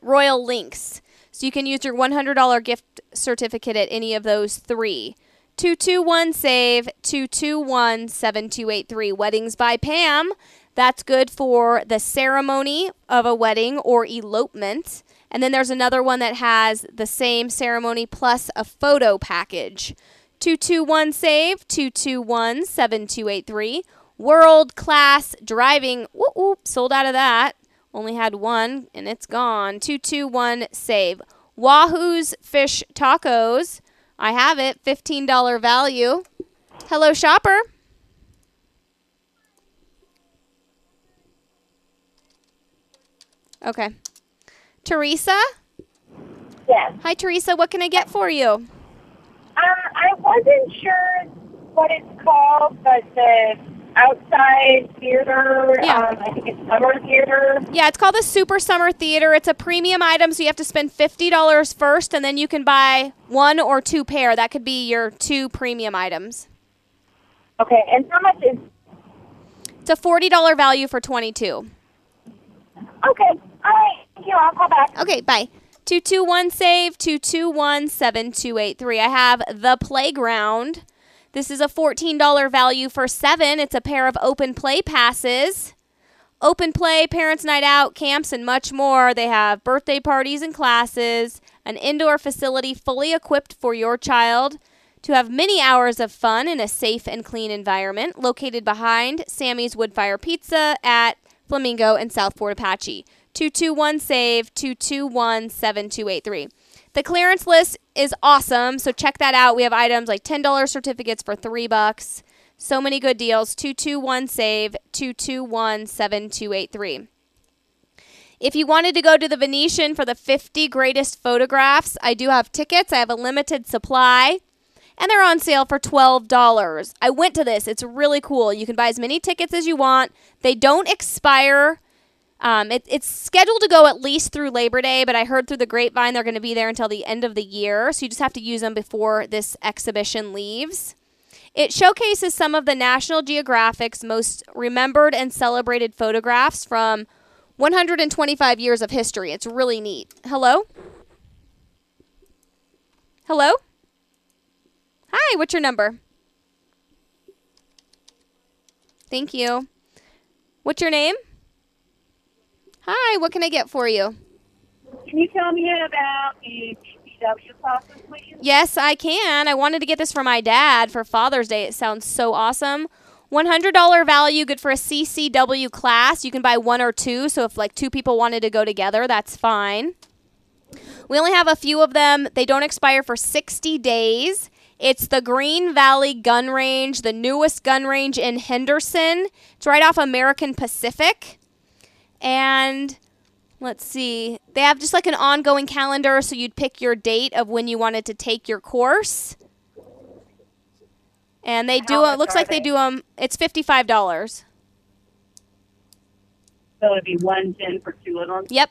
Royal Links. So you can use your $100 gift certificate at any of those three. 221 save 221 7283 weddings by Pam. That's good for the ceremony of a wedding or elopement. And then there's another one that has the same ceremony plus a photo package. 221 save 221 7283 world class driving. Sold out of that. Only had one and it's gone. 221 save. Wahoo's Fish Tacos. I have it. $15 value. Hello, shopper. Okay. Teresa? Yes. Hi, Teresa. What can I get for you? Um, I wasn't sure what it's called, but the outside theater, Yeah. um, I think it's summer theater. Yeah, it's called the Super Summer Theater. It's a premium item, so you have to spend $50 first, and then you can buy one or two pair. That could be your two premium items. Okay, and how much is? It's a $40 value for 22 Okay, all right. Thank you. I'll call back. Okay, bye. 221 save 221 7283. I have The Playground. This is a $14 value for 7. It's a pair of open play passes. Open play, parents' night out, camps, and much more. They have birthday parties and classes, an indoor facility fully equipped for your child to have many hours of fun in a safe and clean environment, located behind Sammy's Woodfire Pizza at Flamingo and South Fort Apache. 221 save 221 7283. The clearance list is awesome, so check that out. We have items like $10 certificates for 3 bucks. So many good deals. 221 save 221 7283. If you wanted to go to the Venetian for the 50 greatest photographs, I do have tickets. I have a limited supply and they're on sale for $12. I went to this. It's really cool. You can buy as many tickets as you want. They don't expire. Um, it, it's scheduled to go at least through Labor Day, but I heard through the grapevine they're going to be there until the end of the year. So you just have to use them before this exhibition leaves. It showcases some of the National Geographic's most remembered and celebrated photographs from 125 years of history. It's really neat. Hello? Hello? Hi, what's your number? Thank you. What's your name? Hi, what can I get for you? Can you tell me about the PCW classes, please? Yes, I can. I wanted to get this for my dad for Father's Day. It sounds so awesome. $100 value, good for a CCW class. You can buy one or two, so if like two people wanted to go together, that's fine. We only have a few of them. They don't expire for 60 days. It's the Green Valley Gun Range, the newest gun range in Henderson. It's right off American Pacific. And let's see, they have just like an ongoing calendar, so you'd pick your date of when you wanted to take your course. And they do it uh, looks like they they? do them. It's $55. So it'd be one ten for two them. Yep.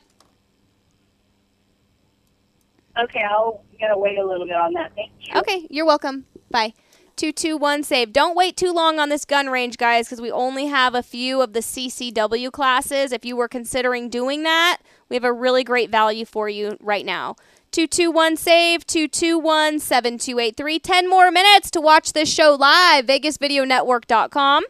Okay, I'll gotta wait a little bit on that. Thank you. Okay, you're welcome. Bye. 221 save. Don't wait too long on this gun range, guys, because we only have a few of the CCW classes. If you were considering doing that, we have a really great value for you right now. 221 save, 221 7283. 10 more minutes to watch this show live. VegasVideoNetwork.com.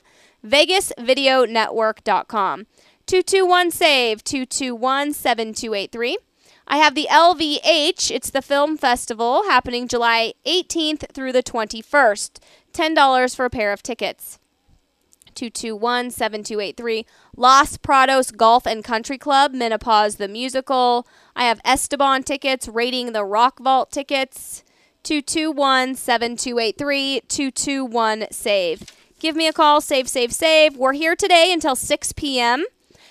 VegasVideoNetwork.com. 221 save, 221 7283. I have the LVH. It's the film festival happening July 18th through the 21st. $10 for a pair of tickets. 221 7283. Los Prados Golf and Country Club, Menopause the Musical. I have Esteban tickets, Raiding the Rock Vault tickets. 221 7283 221 SAVE. Give me a call, save, save, save. We're here today until 6 p.m.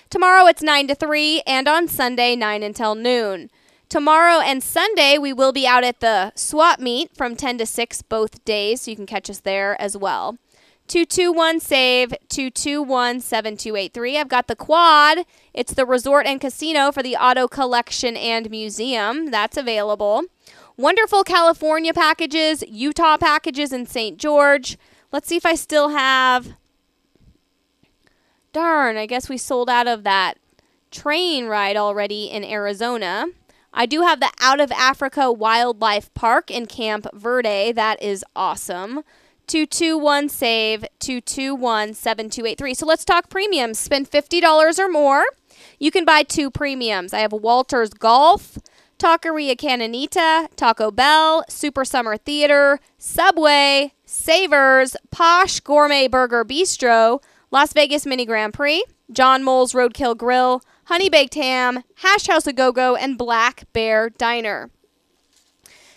Tomorrow it's 9 to 3, and on Sunday, 9 until noon. Tomorrow and Sunday, we will be out at the swap meet from 10 to 6 both days, so you can catch us there as well. 221 save 221 7283. I've got the quad. It's the resort and casino for the auto collection and museum. That's available. Wonderful California packages, Utah packages in St. George. Let's see if I still have. Darn, I guess we sold out of that train ride already in Arizona. I do have the Out of Africa Wildlife Park in Camp Verde. That is awesome. 221 save 221 7283. So let's talk premiums. Spend $50 or more. You can buy two premiums. I have Walters Golf, Taqueria Cañonita, Taco Bell, Super Summer Theater, Subway, Savers, Posh Gourmet Burger Bistro, Las Vegas Mini Grand Prix, John Mull's Roadkill Grill, Honey Baked Ham, Hash House A Go Go, and Black Bear Diner.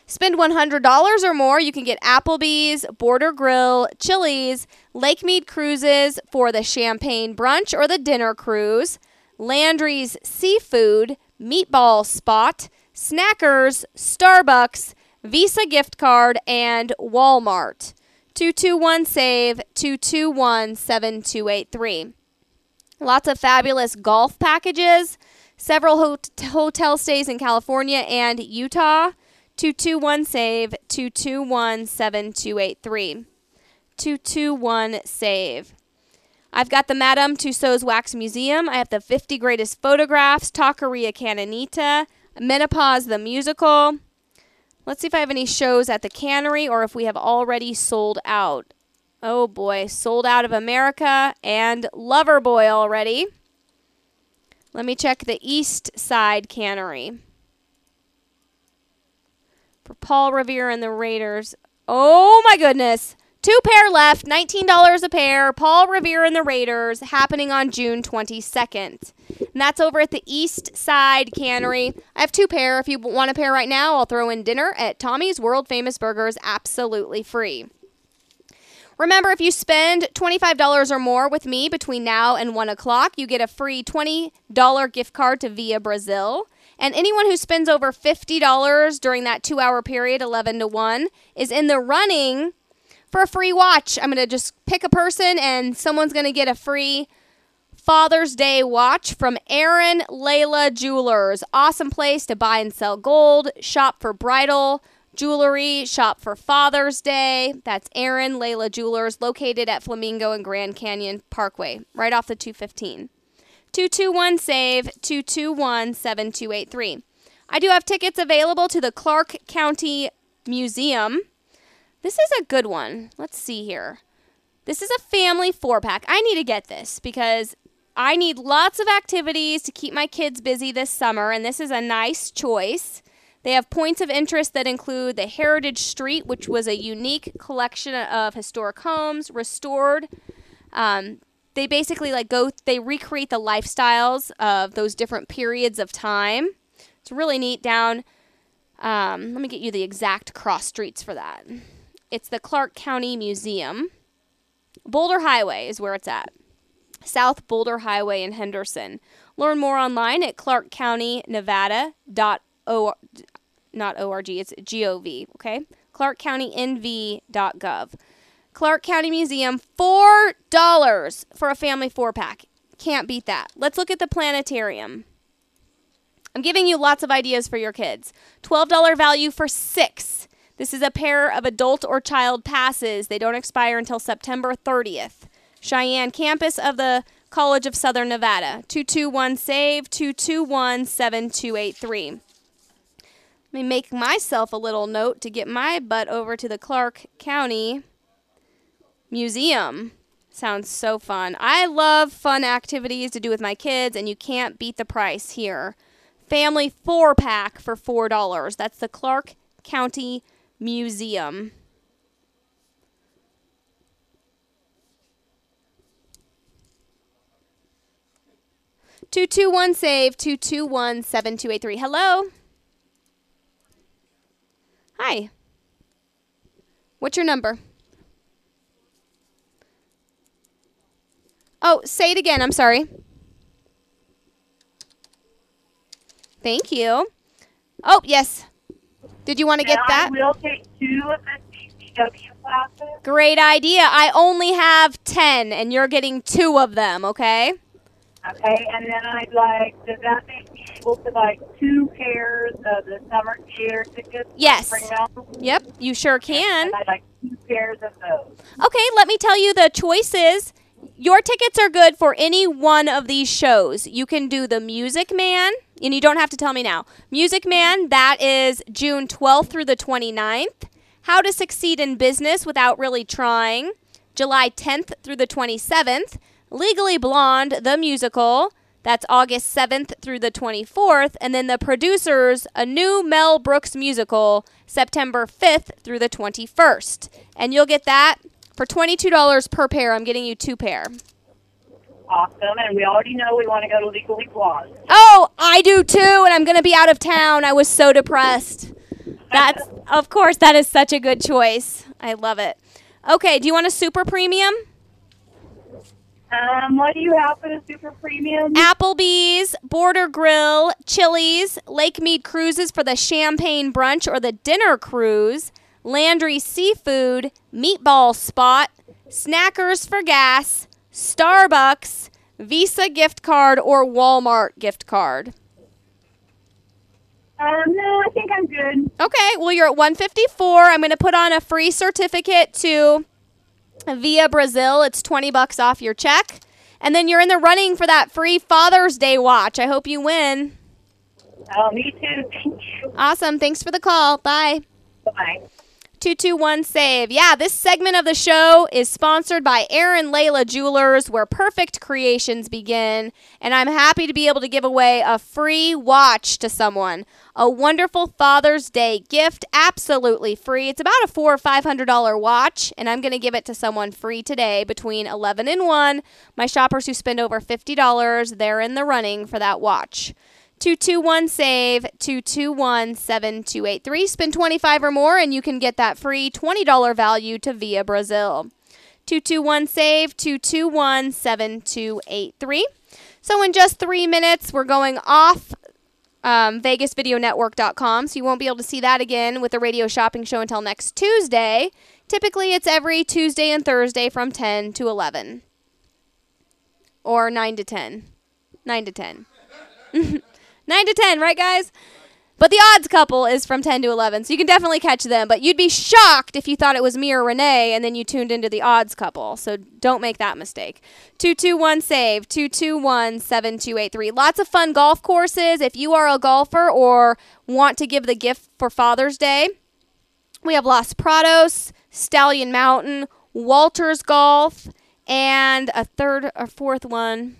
Spend $100 or more, you can get Applebee's, Border Grill, Chili's, Lake Mead Cruises for the champagne brunch or the dinner cruise, Landry's Seafood, Meatball Spot, Snackers, Starbucks, Visa gift card, and Walmart. 221 SAVE 221 7283. Lots of fabulous golf packages, several hot- hotel stays in California and Utah. 221 SAVE 221 7283. 221 SAVE. I've got the Madame Tussauds Wax Museum. I have the 50 Greatest Photographs, Taqueria Cañonita, Menopause the Musical. Let's see if I have any shows at the Cannery or if we have already sold out. Oh boy, sold out of America and Loverboy already. Let me check the East Side Cannery. For Paul Revere and the Raiders. Oh my goodness. Two pair left, $19 a pair. Paul Revere and the Raiders happening on June 22nd. And that's over at the East Side Cannery. I have two pair. If you want a pair right now, I'll throw in dinner at Tommy's World Famous Burgers absolutely free. Remember, if you spend $25 or more with me between now and 1 o'clock, you get a free $20 gift card to Via Brasil. And anyone who spends over $50 during that two hour period, 11 to 1, is in the running for a free watch. I'm going to just pick a person, and someone's going to get a free Father's Day watch from Aaron Layla Jewelers. Awesome place to buy and sell gold, shop for bridal jewelry, shop for Father's Day. That's Aaron Layla Jewelers, located at Flamingo and Grand Canyon Parkway, right off the 215. 221 SAVE 221 7283. I do have tickets available to the Clark County Museum. This is a good one. Let's see here. This is a family four pack. I need to get this because I need lots of activities to keep my kids busy this summer, and this is a nice choice. They have points of interest that include the Heritage Street, which was a unique collection of historic homes restored. Um, they basically like go they recreate the lifestyles of those different periods of time. It's really neat down. Um, let me get you the exact cross streets for that. It's the Clark County Museum. Boulder Highway is where it's at. South Boulder Highway in Henderson. Learn more online at clarkcountynevada.org. Not org, it's gov. Okay, clarkcountynv.gov. Clark County Museum, four dollars for a family four pack. Can't beat that. Let's look at the planetarium. I'm giving you lots of ideas for your kids. $12 value for six. This is a pair of adult or child passes. They don't expire until September 30th. Cheyenne campus of the College of Southern Nevada. 221 SAVE 221 7283. Let me make myself a little note to get my butt over to the Clark County Museum. Sounds so fun. I love fun activities to do with my kids, and you can't beat the price here. Family four pack for $4. That's the Clark County Museum. Two two one save two two one seven two eight three. Hello. Hi. What's your number? Oh, say it again. I'm sorry. Thank you. Oh, yes. Did you want to get that? I will take two of the CCW classes. Great idea. I only have 10 and you're getting 2 of them, okay? Okay, and then I'd like, does that make me able to buy two pairs of the summer theater tickets? Yes. Yep, you sure can. And I'd like two pairs of those. Okay, let me tell you the choices. Your tickets are good for any one of these shows. You can do the Music Man, and you don't have to tell me now. Music Man, that is June 12th through the 29th. How to Succeed in Business Without Really Trying, July 10th through the 27th. Legally Blonde, the musical, that's August 7th through the 24th. And then the producers, a new Mel Brooks musical, September 5th through the 21st. And you'll get that for $22 per pair. I'm getting you two pair. Awesome, and we already know we want to go to Legally Blonde. Oh, I do too, and I'm going to be out of town. I was so depressed. That's, of course, that is such a good choice. I love it. Okay, do you want a super premium? Um, what do you have for the super premium? Applebee's, Border Grill, Chili's, Lake Mead Cruises for the champagne brunch or the dinner cruise, Landry Seafood, Meatball Spot, Snackers for gas, Starbucks, Visa gift card or Walmart gift card. Um, no, I think I'm good. Okay, well you're at 154. I'm going to put on a free certificate to Via Brasil. It's 20 bucks off your check. And then you're in the running for that free Father's Day watch. I hope you win. Oh, me too. Thank you. Awesome. Thanks for the call. Bye. Bye. 221 Save. Yeah, this segment of the show is sponsored by Aaron Layla Jewelers, where perfect creations begin. And I'm happy to be able to give away a free watch to someone. A wonderful Father's Day gift, absolutely free. It's about a four or five hundred dollar watch, and I'm gonna give it to someone free today between 11 and 1. My shoppers who spend over $50, they're in the running for that watch. 221 save. 221 7283 spend 25 or more and you can get that free $20 value to via brasil. 221 save. 221 7283 so in just three minutes we're going off um, vegasvideonetwork.com so you won't be able to see that again with the radio shopping show until next tuesday. Typically it's every tuesday and thursday from 10 to 11 or 9 to 10 9 to 10 9 to 10, right, guys? But the odds couple is from 10 to 11, so you can definitely catch them. But you'd be shocked if you thought it was me or Renee and then you tuned into the odds couple. So don't make that mistake. 221 save, 221 7283. Lots of fun golf courses. If you are a golfer or want to give the gift for Father's Day, we have Los Prados, Stallion Mountain, Walters Golf, and a third or fourth one.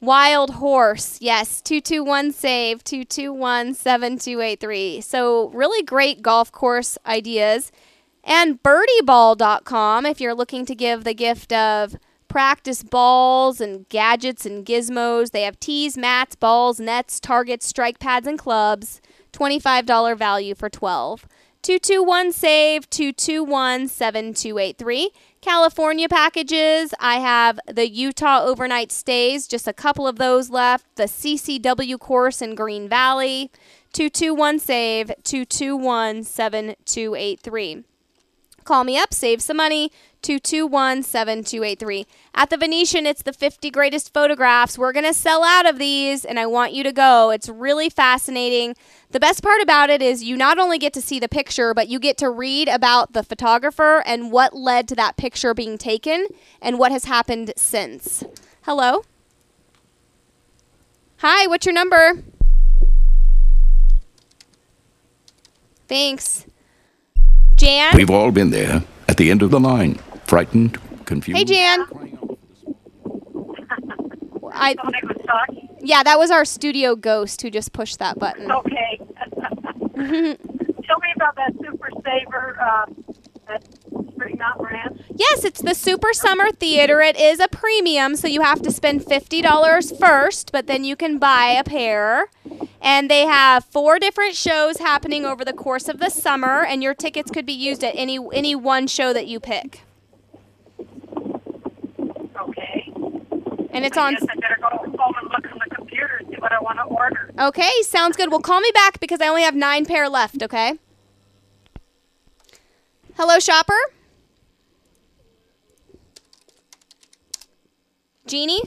Wild Horse. Yes, 221 save 221 7283. So, really great golf course ideas. And birdieball.com if you're looking to give the gift of practice balls and gadgets and gizmos. They have tees, mats, balls, nets, targets, strike pads, and clubs. $25 value for 12. 221 save 221 7283. California packages. I have the Utah overnight stays, just a couple of those left. The CCW course in Green Valley. 221 save 221 7283. Call me up, save some money. 221 7283. At the Venetian, it's the 50 greatest photographs. We're going to sell out of these, and I want you to go. It's really fascinating. The best part about it is you not only get to see the picture, but you get to read about the photographer and what led to that picture being taken and what has happened since. Hello? Hi, what's your number? Thanks. Jan? We've all been there, at the end of the line, frightened, confused. Hey, Jan. I, Thought I was talking. yeah, that was our studio ghost who just pushed that button. Okay. Tell me about that super saver, uh, that Spring Mountain Ranch. Yes, it's the Super Summer Theater. It is a premium, so you have to spend $50 first, but then you can buy a pair. And they have four different shows happening over the course of the summer, and your tickets could be used at any any one show that you pick. Okay. And it's I on guess I better go home and look on the computer and see what I want to order. Okay, sounds good. Well, call me back because I only have nine pair left, okay? Hello, shopper? Jeannie?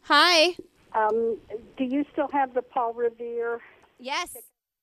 Hi. Um, do you still have the Paul Revere? Yes.